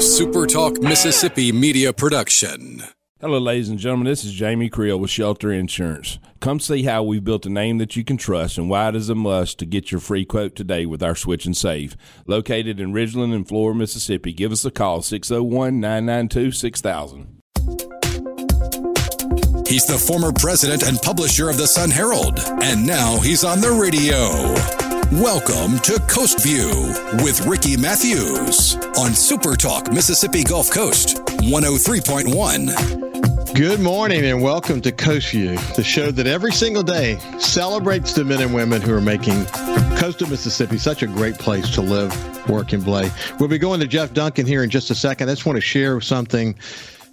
SuperTalk Mississippi media production. Hello, ladies and gentlemen. This is Jamie Creel with Shelter Insurance. Come see how we've built a name that you can trust and why it is a must to get your free quote today with our Switch and Save. Located in Ridgeland and Flora, Mississippi. Give us a call 601 992 6000. He's the former president and publisher of the Sun Herald, and now he's on the radio. Welcome to Coast View with Ricky Mathews on Super Talk Mississippi Gulf Coast 103.1. Good morning and welcome to Coast View, the show that every single day celebrates the men and women who are making coastal Mississippi such a great place to live, work, and play. We'll be going to Jeff Duncan here in just a second. I just want to share something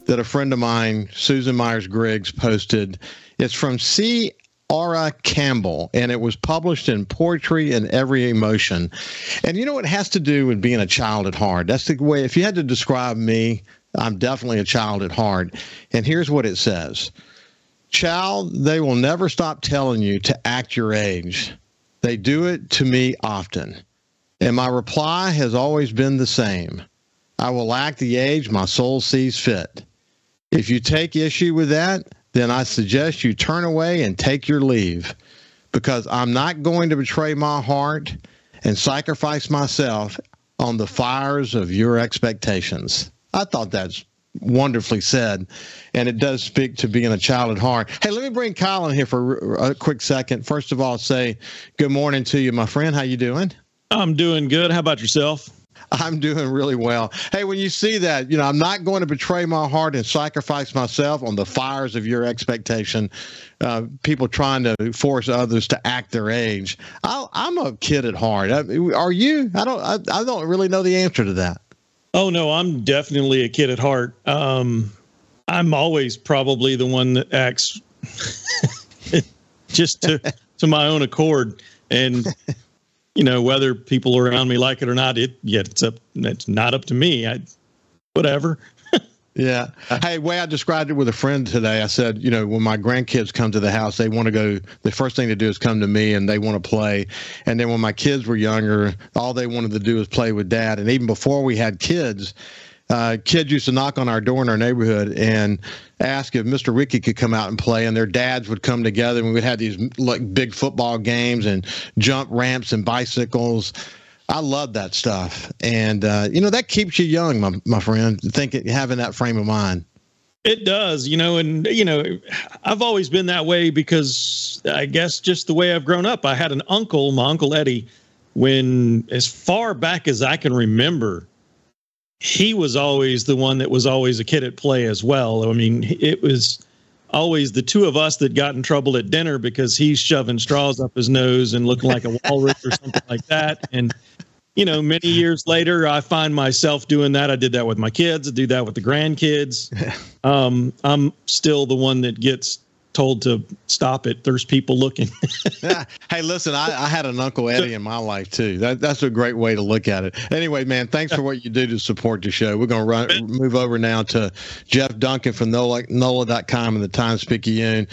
that a friend of mine, Susan Myers Griggs, posted. It's from C. Aura Campbell, and it was published in Poetry and Every Emotion. And you know, it has to do with being a child at heart. That's the way, if you had to describe me, I'm definitely a child at heart. And here's what it says Child, they will never stop telling you to act your age. They do it to me often. And my reply has always been the same I will act the age my soul sees fit. If you take issue with that, then I suggest you turn away and take your leave because I'm not going to betray my heart and sacrifice myself on the fires of your expectations. I thought that's wonderfully said, and it does speak to being a child at heart. Hey, let me bring Kyle in here for a quick second. First of all, say good morning to you, my friend. How you doing? I'm doing good. How about yourself? I'm doing really well. Hey, when you see that, you know, I'm not going to betray my heart and sacrifice myself on the fires of your expectation. Uh, people trying to force others to act their age. I, am a kid at heart. Are you? I don't. I, I, don't really know the answer to that. Oh no, I'm definitely a kid at heart. Um, I'm always probably the one that acts just to to my own accord and you know, whether people around me like it or not, it yet it's up. It's not up to me. I, whatever. yeah. Hey, way I described it with a friend today. I said, you know, when my grandkids come to the house, they want to go. The first thing to do is come to me, and they want to play. And then when my kids were younger, all they wanted to do was play with dad. And even before we had kids, uh, kids used to knock on our door in our neighborhood and ask if Mr. Ricky could come out and play, and their dads would come together, and we would have these like big football games and jump ramps and bicycles. I love that stuff, and uh, you know that keeps you young, my my friend. Thinking having that frame of mind. It does, you know, and you know, I've always been that way because I guess just the way I've grown up. I had an uncle, my uncle Eddie, when as far back as I can remember, he was always the one that was always a kid at play as well. I mean, it was always the two of us that got in trouble at dinner because he's shoving straws up his nose and looking like a walrus or something like that. And you know, many years later, I find myself doing that. I did that with my kids. I do that with the grandkids. Um, I'm still the one that gets told to stop it. There's people looking. hey, listen, I, I, had an Uncle Eddie in my life too. That, that's a great way to look at it. Anyway, man, thanks for what you do to support the show. We're going to run move over now to Jeff Duncan from NOLA, NOLA.com and the Times Picayune.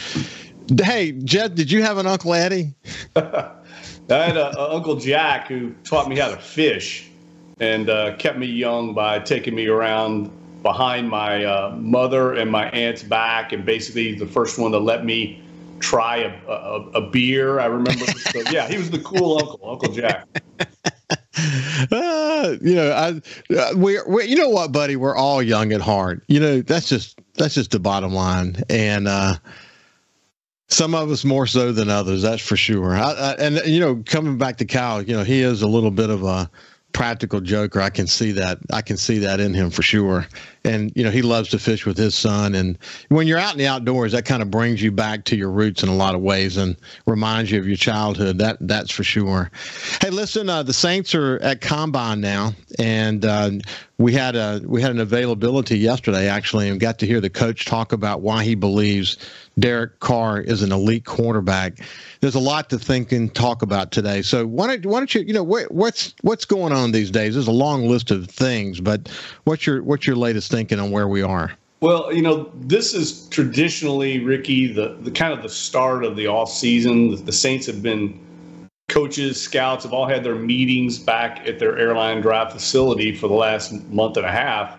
Hey, Jeff, did you have an Uncle Eddie? I had a, a, Uncle Jack who taught me how to fish and uh, kept me young by taking me around behind my uh, mother and my aunt's back, and basically the first one to let me try a, a, a beer. I remember. so yeah, he was the cool uncle, Uncle Jack. Uh, you know, I uh, we're, we you know what, buddy, we're all young at heart. You know, that's just that's just the bottom line, and uh, some of us more so than others. That's for sure. I, I, and you know, coming back to Kyle, you know, he is a little bit of a practical joker. I can see that. I can see that in him for sure. And you know, he loves to fish with his son. And when you're out in the outdoors, that kind of brings you back to your roots in a lot of ways and reminds you of your childhood. That that's for sure. Hey, listen, uh, the Saints are at combine now, and uh, we had a we had an availability yesterday actually, and got to hear the coach talk about why he believes Derek Carr is an elite quarterback. There's a lot to think and talk about today. So why don't why don't you you know what's what's going on these days? There's a long list of things, but what's your what's your latest thinking on where we are? Well, you know, this is traditionally Ricky the the kind of the start of the off season. The, the Saints have been coaches, scouts have all had their meetings back at their airline drive facility for the last month and a half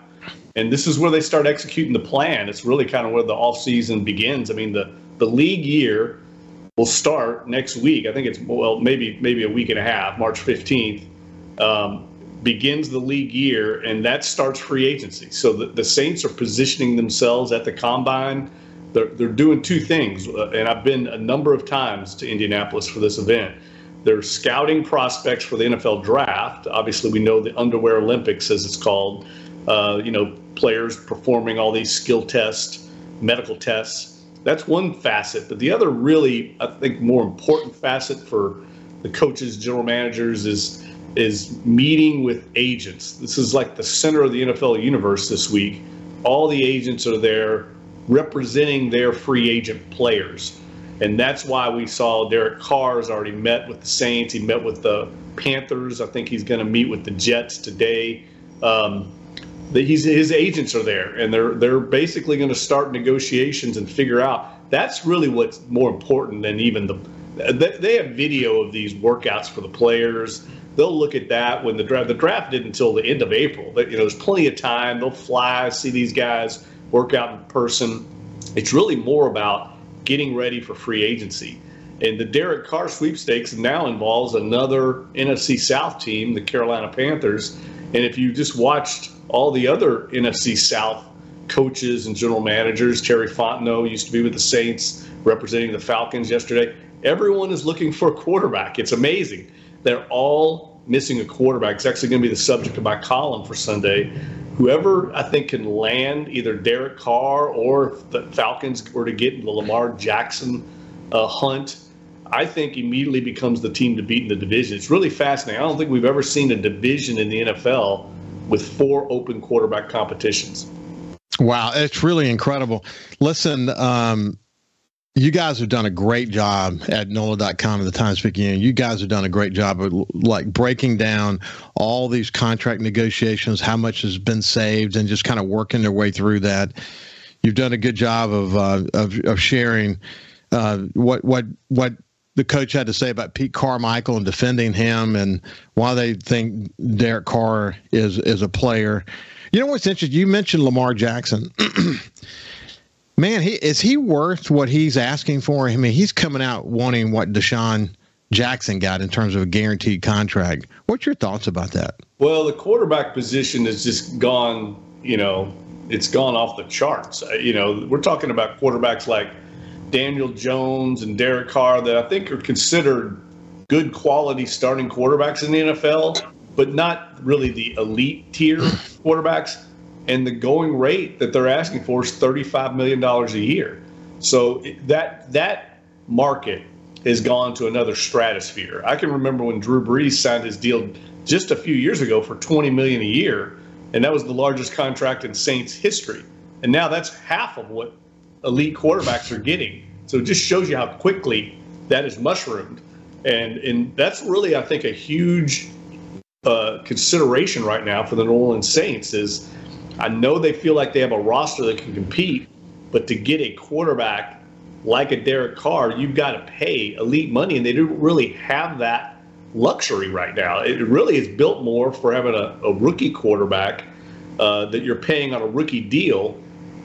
and this is where they start executing the plan. It's really kind of where the off season begins. I mean, the the league year will start next week. I think it's well, maybe maybe a week and a half, March fifteenth. Um, begins the league year, and that starts free agency. So the, the Saints are positioning themselves at the combine. They're, they're doing two things, uh, and I've been a number of times to Indianapolis for this event. They're scouting prospects for the NFL draft. Obviously, we know the Underwear Olympics, as it's called. Uh, you know, players performing all these skill tests, medical tests. That's one facet. But the other, really, I think, more important facet for the coaches, general managers is is meeting with agents. This is like the center of the NFL universe this week. All the agents are there representing their free agent players. And that's why we saw Derek Carr has already met with the Saints. He met with the Panthers. I think he's going to meet with the Jets today. Um, his agents are there, and they're they're basically going to start negotiations and figure out. That's really what's more important than even the. They have video of these workouts for the players they'll look at that when the draft. The draft didn't until the end of April. But, you know, there's plenty of time. They'll fly, see these guys work out in person. It's really more about getting ready for free agency. And the Derek Carr sweepstakes now involves another NFC South team, the Carolina Panthers. And if you just watched all the other NFC South coaches and general managers, Terry Fontenot used to be with the Saints, representing the Falcons yesterday. Everyone is looking for a quarterback. It's amazing. They're all missing a quarterback. It's actually going to be the subject of my column for Sunday. Whoever I think can land either Derek Carr or the Falcons were to get the Lamar Jackson uh, hunt, I think immediately becomes the team to beat in the division. It's really fascinating. I don't think we've ever seen a division in the NFL with four open quarterback competitions. Wow, it's really incredible. Listen, um, you guys have done a great job at NOLA.com and the Times Picayune. You guys have done a great job of like breaking down all these contract negotiations, how much has been saved, and just kind of working their way through that. You've done a good job of uh, of, of sharing uh, what what what the coach had to say about Pete Carmichael and defending him, and why they think Derek Carr is is a player. You know what's interesting? You mentioned Lamar Jackson. Man, he is he worth what he's asking for? I mean, he's coming out wanting what Deshaun Jackson got in terms of a guaranteed contract. What's your thoughts about that? Well, the quarterback position has just gone, you know, it's gone off the charts. Uh, you know, we're talking about quarterbacks like Daniel Jones and Derek Carr that I think are considered good quality starting quarterbacks in the NFL, but not really the elite tier quarterbacks and the going rate that they're asking for is $35 million a year. So that that market has gone to another stratosphere. I can remember when Drew Brees signed his deal just a few years ago for 20 million a year, and that was the largest contract in Saints history. And now that's half of what elite quarterbacks are getting. So it just shows you how quickly that is mushroomed. And and that's really I think a huge uh, consideration right now for the New Orleans Saints is I know they feel like they have a roster that can compete, but to get a quarterback like a Derek Carr, you've got to pay elite money, and they don't really have that luxury right now. It really is built more for having a, a rookie quarterback uh, that you're paying on a rookie deal.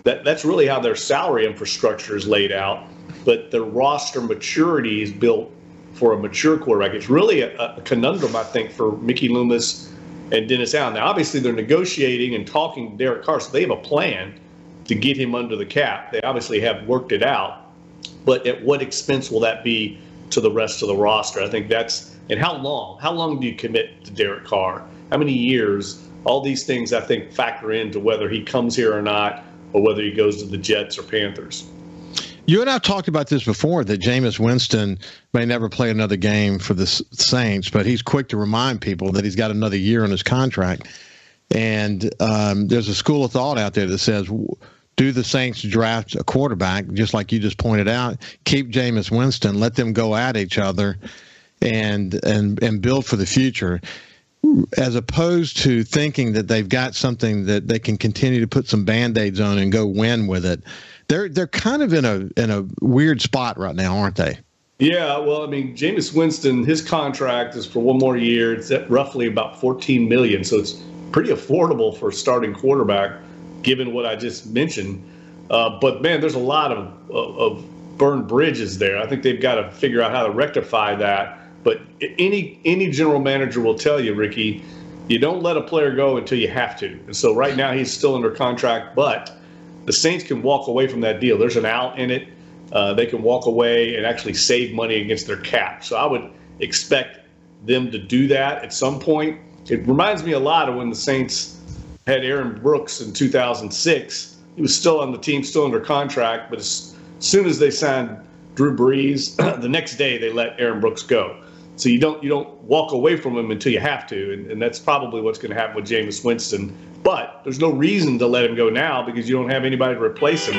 That that's really how their salary infrastructure is laid out. But the roster maturity is built for a mature quarterback. It's really a, a conundrum, I think, for Mickey Loomis and Dennis Allen. Now, obviously, they're negotiating and talking to Derek Carr, so they have a plan to get him under the cap. They obviously have worked it out, but at what expense will that be to the rest of the roster? I think that's and how long? How long do you commit to Derek Carr? How many years? All these things I think factor into whether he comes here or not, or whether he goes to the Jets or Panthers. You and I have talked about this before that Jameis Winston may never play another game for the Saints, but he's quick to remind people that he's got another year on his contract. And um, there's a school of thought out there that says, do the Saints draft a quarterback, just like you just pointed out? Keep Jameis Winston, let them go at each other, and and and build for the future as opposed to thinking that they've got something that they can continue to put some band-aids on and go win with it they're they're kind of in a in a weird spot right now, aren't they? Yeah, well, I mean, Jameis Winston, his contract is for one more year. It's at roughly about 14 million, so it's pretty affordable for a starting quarterback. given what I just mentioned. Uh, but man, there's a lot of, of, of burned bridges there. I think they've got to figure out how to rectify that. But any any general manager will tell you, Ricky, you don't let a player go until you have to. And so right now he's still under contract, but the Saints can walk away from that deal. There's an out in it. Uh, they can walk away and actually save money against their cap. So I would expect them to do that at some point. It reminds me a lot of when the Saints had Aaron Brooks in 2006. He was still on the team, still under contract, but as soon as they signed Drew Brees, the next day they let Aaron Brooks go. So you don't you don't walk away from him until you have to, and, and that's probably what's going to happen with Jameis Winston. But there's no reason to let him go now because you don't have anybody to replace him.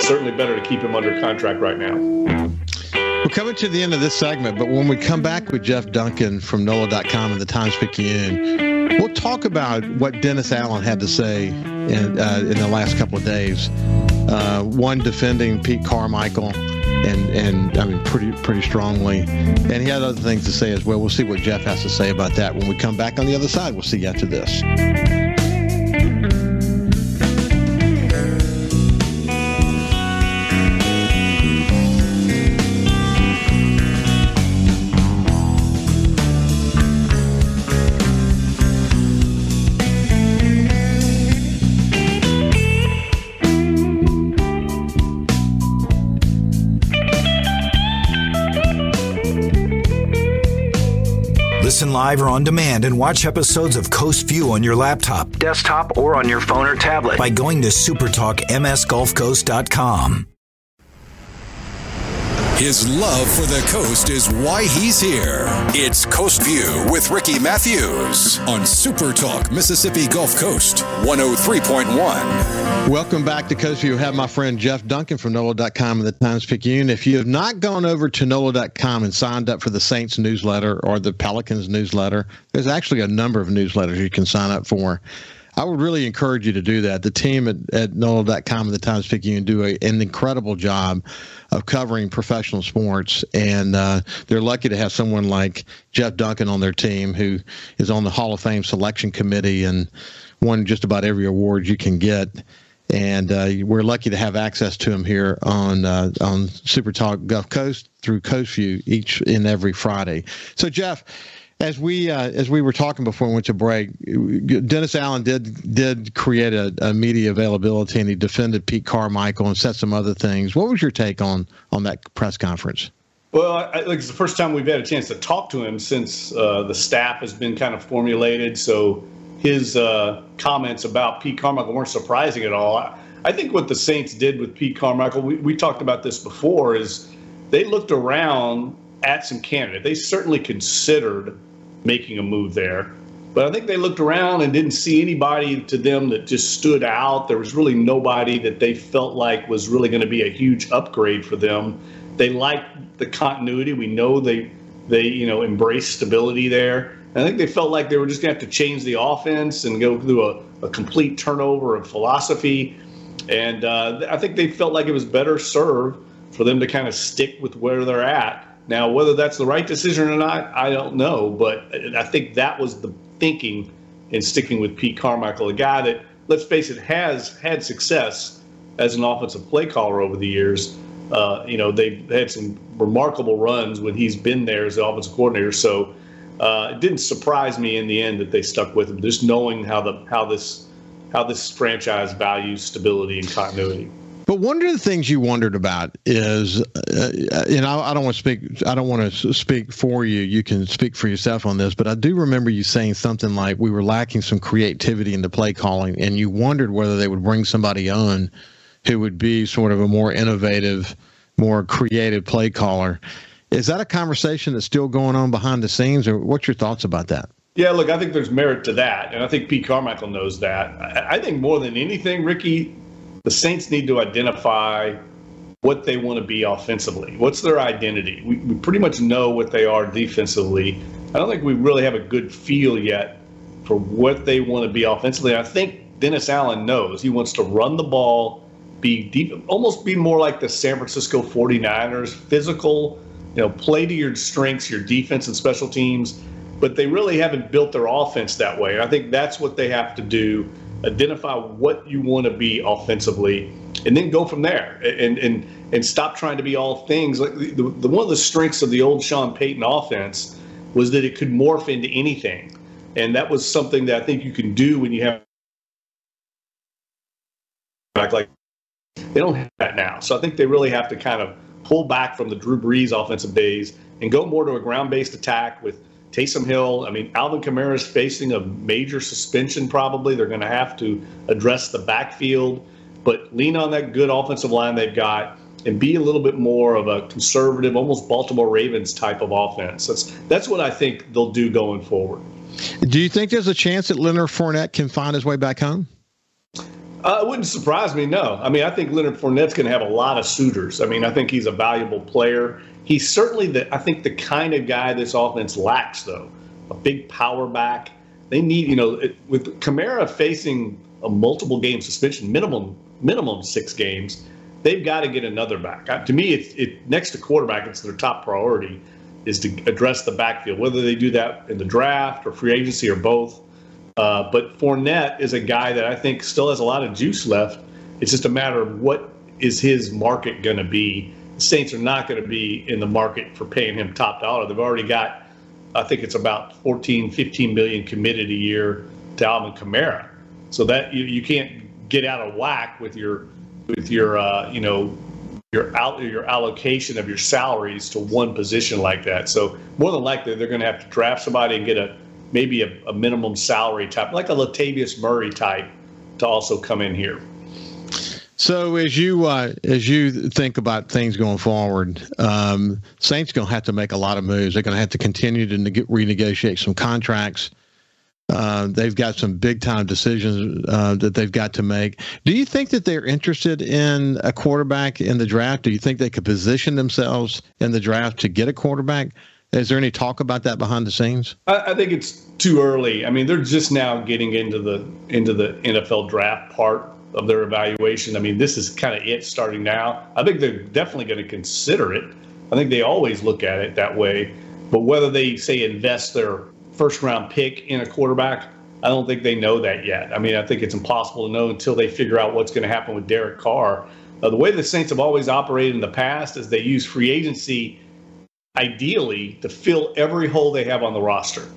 Certainly better to keep him under contract right now. We're coming to the end of this segment, but when we come back with Jeff Duncan from NOLA.com and the Times Picayune, we'll talk about what Dennis Allen had to say in, uh, in the last couple of days. Uh, one defending Pete Carmichael and and I mean pretty pretty strongly. And he had other things to say as well. We'll see what Jeff has to say about that when we come back on the other side. We'll see you after this. Listen live or on demand and watch episodes of Coast View on your laptop, desktop, or on your phone or tablet by going to supertalkmsgulfcoast.com. His love for the coast is why he's here. It's Coast View with Ricky Mathews on Super Talk Mississippi Gulf Coast 103.1. Welcome back to Coast View. Have my friend Jeff Duncan from NOLA.com and the Times Picayune. If you have not gone over to NOLA.com and signed up for the Saints newsletter or the Pelicans newsletter, there's actually a number of newsletters you can sign up for. I would really encourage you to do that. The team at, at NOLA.com and the Times Picayune do a, an incredible job of covering professional sports, and uh, they're lucky to have someone like Jeff Duncan on their team, who is on the Hall of Fame selection committee and won just about every award you can get. And uh, we're lucky to have access to him here on uh, on Super Talk Gulf Coast through Coast View each and every Friday. So, Jeff, as we uh, as we were talking before we went to break, Dennis Allen did did create a, a, media availability and he defended Pete Carmichael and said some other things. What was your take on on that press conference? Well, I, it's the first time we've had a chance to talk to him since uh, the staff has been kind of formulated. So his uh, comments about Pete Carmichael weren't surprising at all. I, I, think what the Saints did with Pete Carmichael, we, we talked about this before, is they looked around at some candidates. They certainly considered making a move there. But I think they looked around and didn't see anybody to them that just stood out. There was really nobody that they felt like was really going to be a huge upgrade for them. They liked the continuity. We know they they you know embrace stability there. I think they felt like they were just going to have to change the offense and go through a, a complete turnover of philosophy. And uh, I think they felt like it was better served for them to kind of stick with where they're at now, whether that's the right decision or not, I don't know. But I think that was the thinking in sticking with Pete Carmichael, a guy that, let's face it, has had success as an offensive play caller over the years. Uh, you know, they've had some remarkable runs when he's been there as the offensive coordinator. So uh, it didn't surprise me in the end that they stuck with him, just knowing how the how this how this franchise values stability and continuity. But one of the things you wondered about is, uh, and I, I don't want to speak, I don't want to speak for you. You can speak for yourself on this, but I do remember you saying something like we were lacking some creativity in the play calling, and you wondered whether they would bring somebody on who would be sort of a more innovative, more creative play caller. Is that a conversation that's still going on behind the scenes, or what's your thoughts about that? Yeah, look, I think there's merit to that, and I think Pete Carmichael knows that. I think more than anything, Ricky, the Saints need to identify what they want to be offensively. What's their identity? We, we pretty much know what they are defensively. I don't think we really have a good feel yet for what they want to be offensively. I think Dennis Allen knows he wants to run the ball, be deep, almost be more like the San Francisco 49ers, physical, you know, play to your strengths, your defense and special teams. But they really haven't built their offense that way. I think that's what they have to do identify what you want to be offensively, and then go from there. And and and stop trying to be all things. Like the, the one of the strengths of the old Sean Payton offense was that it could morph into anything, and that was something that I think you can do when you have like they don't have that now. So I think they really have to kind of pull back from the Drew Brees offensive days and go more to a ground-based attack with Taysom Hill. I mean, Alvin Kamara is facing a major suspension. Probably they're going to have to address the backfield, but lean on that good offensive line they've got and be a little bit more of a conservative, almost Baltimore Ravens type of offense. That's that's what I think they'll do going forward. Do you think there's a chance that Leonard Fournette can find his way back home? Uh, it wouldn't surprise me. No, I mean I think Leonard Fournette's going to have a lot of suitors. I mean I think he's a valuable player. He's certainly the I think the kind of guy this offense lacks though. A big power back. They need you know it, with Kamara facing a multiple game suspension, minimum minimum six games. They've got to get another back. Uh, to me, it's it next to quarterback. It's their top priority is to address the backfield. Whether they do that in the draft or free agency or both uh, but Fournette is a guy that I think still has a lot of juice left. It's just a matter of what is his market going to be. Saints are not going to be in the market for paying him top dollar. They've already got, I think it's about 14, 15 million committed a year to Alvin Kamara. So that you, you can't get out of whack with your with your uh, you know your out your allocation of your salaries to one position like that. So more than likely they're going to have to draft somebody and get a maybe a, a minimum salary type, like a Latavius Murray type, to also come in here. So as you uh, as you think about things going forward, um, Saints going to have to make a lot of moves. They're going to have to continue to neg- renegotiate some contracts. Uh, they've got some big time decisions uh, that they've got to make. Do you think that they're interested in a quarterback in the draft? Do you think they could position themselves in the draft to get a quarterback? Is there any talk about that behind the scenes? I, I, think it's too early. I mean, they're just now getting into the into the NFL draft part of their evaluation. I mean, this is kind of it starting now. I think they're definitely going to consider it. I think they always look at it that way. But whether they say invest their first round pick in a quarterback, I don't think they know that yet. I mean, I think it's impossible to know until they figure out what's going to happen with Derek Carr. The way the Saints have always operated in the past is they use free agency ideally to fill every hole they have on the roster.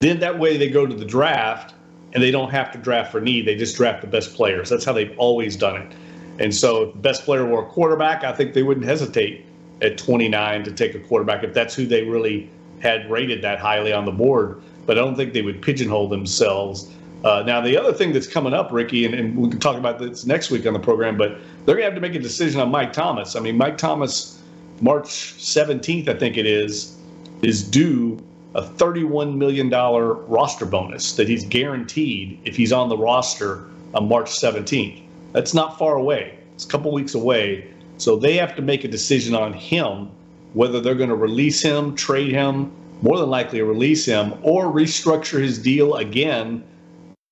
Then that way they go to the draft and they don't have to draft for need. They just draft the best players. That's how they've always done it. And so if the best player were a quarterback, I think they wouldn't hesitate at 29 to take a quarterback if that's who they really had rated that highly on the board. But I don't think they would pigeonhole themselves. Uh, now, the other thing that's coming up, Ricky, and, and we can talk about this next week on the program, but they're going to have to make a decision on Mike Thomas. I mean, Mike Thomas March 17th, I think it is, is due a $31 million roster bonus that he's guaranteed if he's on the roster on March 17th. That's not far away. It's a couple weeks away. So they have to make a decision on him whether they're going to release him, trade him, more than likely release him, or restructure his deal again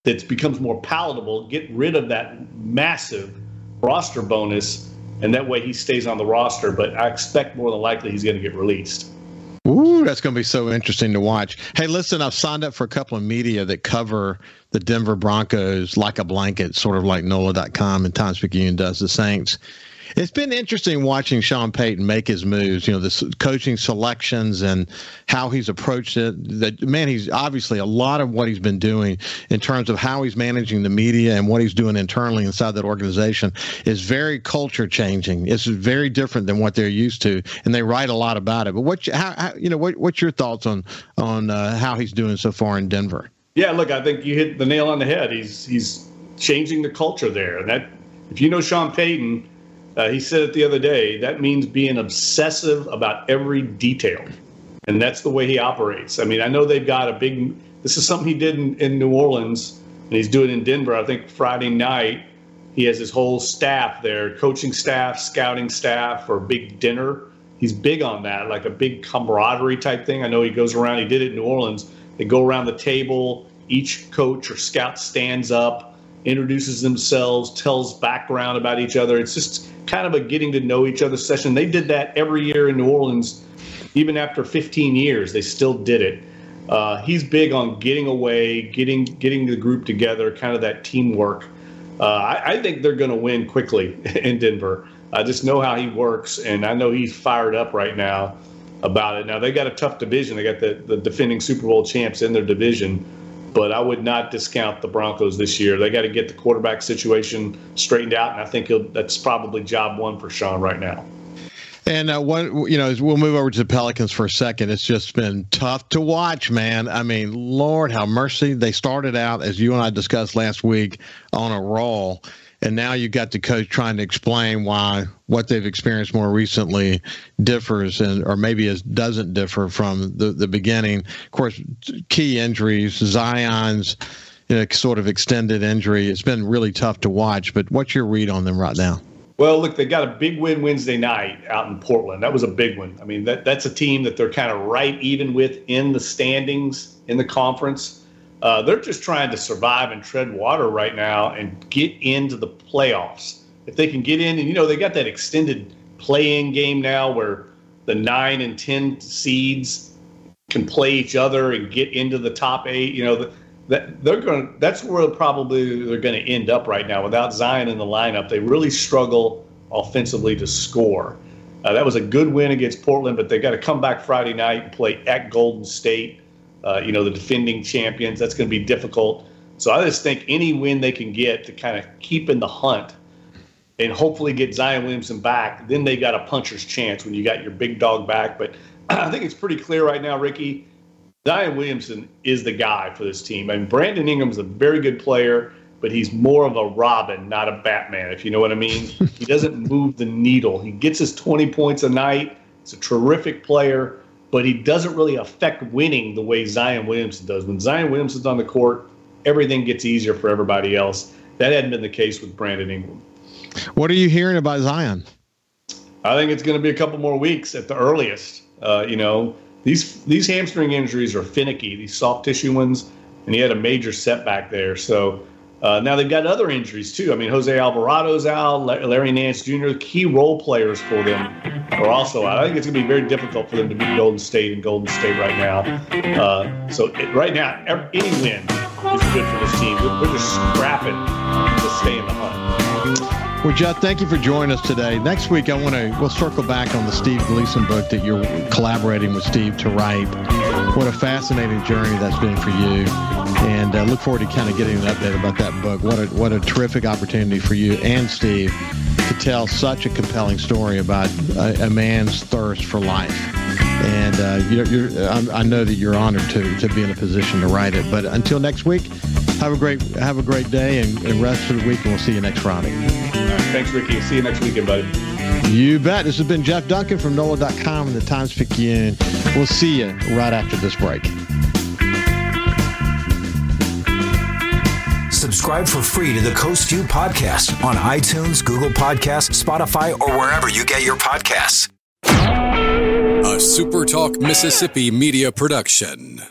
that becomes more palatable, get rid of that massive roster bonus and that way he stays on the roster. But I expect more than likely he's going to get released. Ooh, that's going to be so interesting to watch. Hey, listen, I've signed up for a couple of media that cover the Denver Broncos like a blanket, sort of like NOLA.com and Times Picayune does the Saints. It's been interesting watching Sean Payton make his moves. You know, the coaching selections and how he's approached it. That man, he's obviously a lot of what he's been doing in terms of how he's managing the media and what he's doing internally inside that organization is very culture changing. It's very different than what they're used to, and they write a lot about it. But what, how, how you know, what, what's your thoughts on on uh, how he's doing so far in Denver? Yeah, look, I think you hit the nail on the head. He's he's changing the culture there, and that if you know Sean Payton uh, he said it the other day. That means being obsessive about every detail, and that's the way he operates. I mean, I know they've got a big. This is something he did in, in New Orleans, and he's doing in Denver. I think Friday night he has his whole staff there, coaching staff, scouting staff, for a big dinner. He's big on that, like a big camaraderie type thing. I know he goes around. He did it in New Orleans. They go around the table. Each coach or scout stands up introduces themselves, tells background about each other. It's just kind of a getting to know each other session. They did that every year in New Orleans, even after 15 years, they still did it. Uh, he's big on getting away, getting getting the group together, kind of that teamwork. Uh, I, I, think they're going to win quickly in Denver. I just know how he works, and I know he's fired up right now about it. Now they got a tough division. They got the, the defending Super Bowl champs in their division, but I would not discount the Broncos this year. They got to get the quarterback situation straightened out, and I think that's probably job one for Sean right now. And uh, you know, we'll move over to the Pelicans for a second. It's just been tough to watch, man. I mean, Lord, how mercy! They started out as you and I discussed last week on a roll, and now you got the coach trying to explain why what they've experienced more recently differs and or maybe is doesn't differ from the the beginning. Of course, key injuries, Zion's you know, sort of extended injury. It's been really tough to watch. But what's your read on them right now? Well, look, they got a big win Wednesday night out in Portland. That was a big one. I mean, that that's a team that they're kind of right even with in the standings in the conference. Uh, they're just trying to survive and tread water right now and get into the playoffs. If they can get in, and you know, they got that extended play-in game now where the nine and ten seeds can play each other and get into the top eight. You know, that they're going. That's where probably they're going to end up right now. Without Zion in the lineup, they really struggle offensively to score. Uh, that was a good win against Portland, but they got to come back Friday night and play at Golden State uh, you know, the defending champions. That's going to be difficult. So I just think any win they can get to kind of keep in the hunt and hopefully get Zion Williamson back, then they got a puncher's chance when you got your big dog back. But I think it's pretty clear right now, Ricky. Zion Williamson is the guy for this team. I mean, Brandon Ingram's a very good player, but he's more of a Robin, not a Batman, if you know what I mean. he doesn't move the needle. He gets his 20 points a night. He's a terrific player but he doesn't really affect winning the way Zion Williamson does. When Zion Williamson's on the court, everything gets easier for everybody else. That hadn't been the case with Brandon Ingram. What are you hearing about Zion? I think it's going to be a couple more weeks at the earliest. Uh, you know, these these hamstring injuries are finicky. These soft tissue ones, and he had a major setback there. So uh, now they've got other injuries too. I mean, Jose Alvarado's out, Larry Nance Jr., key role players for them are also out. I think it's going to be very difficult for them to beat Golden State and Golden State right now. Uh, so it, right now, any win is good for this team. We're, we're just scrapping to stay in the hunt. Well, Jeff, thank you for joining us today. Next week, I want to we'll circle back on the Steve Gleason book that you're collaborating with Steve to write. What a fascinating journey that's been for you and uh, look forward to kind of getting an update about that book. What a what a terrific opportunity for you and Steve to tell such a compelling story about a, a man's thirst for life. And uh, you're, you're, I know that you're honored to to be in a position to write it. But until next week, have a great have a great day and, and rest of the week, and we'll see you next Friday. Thanks, Ricky. See you next weekend, buddy. You bet. This has been Jeff Duncan from NOLA.com and the Times Picayune. We'll see you right after this break. Subscribe for free to the Coast View podcast on iTunes, Google Podcasts, Spotify, or wherever you get your podcasts. A SuperTalk Mississippi media production.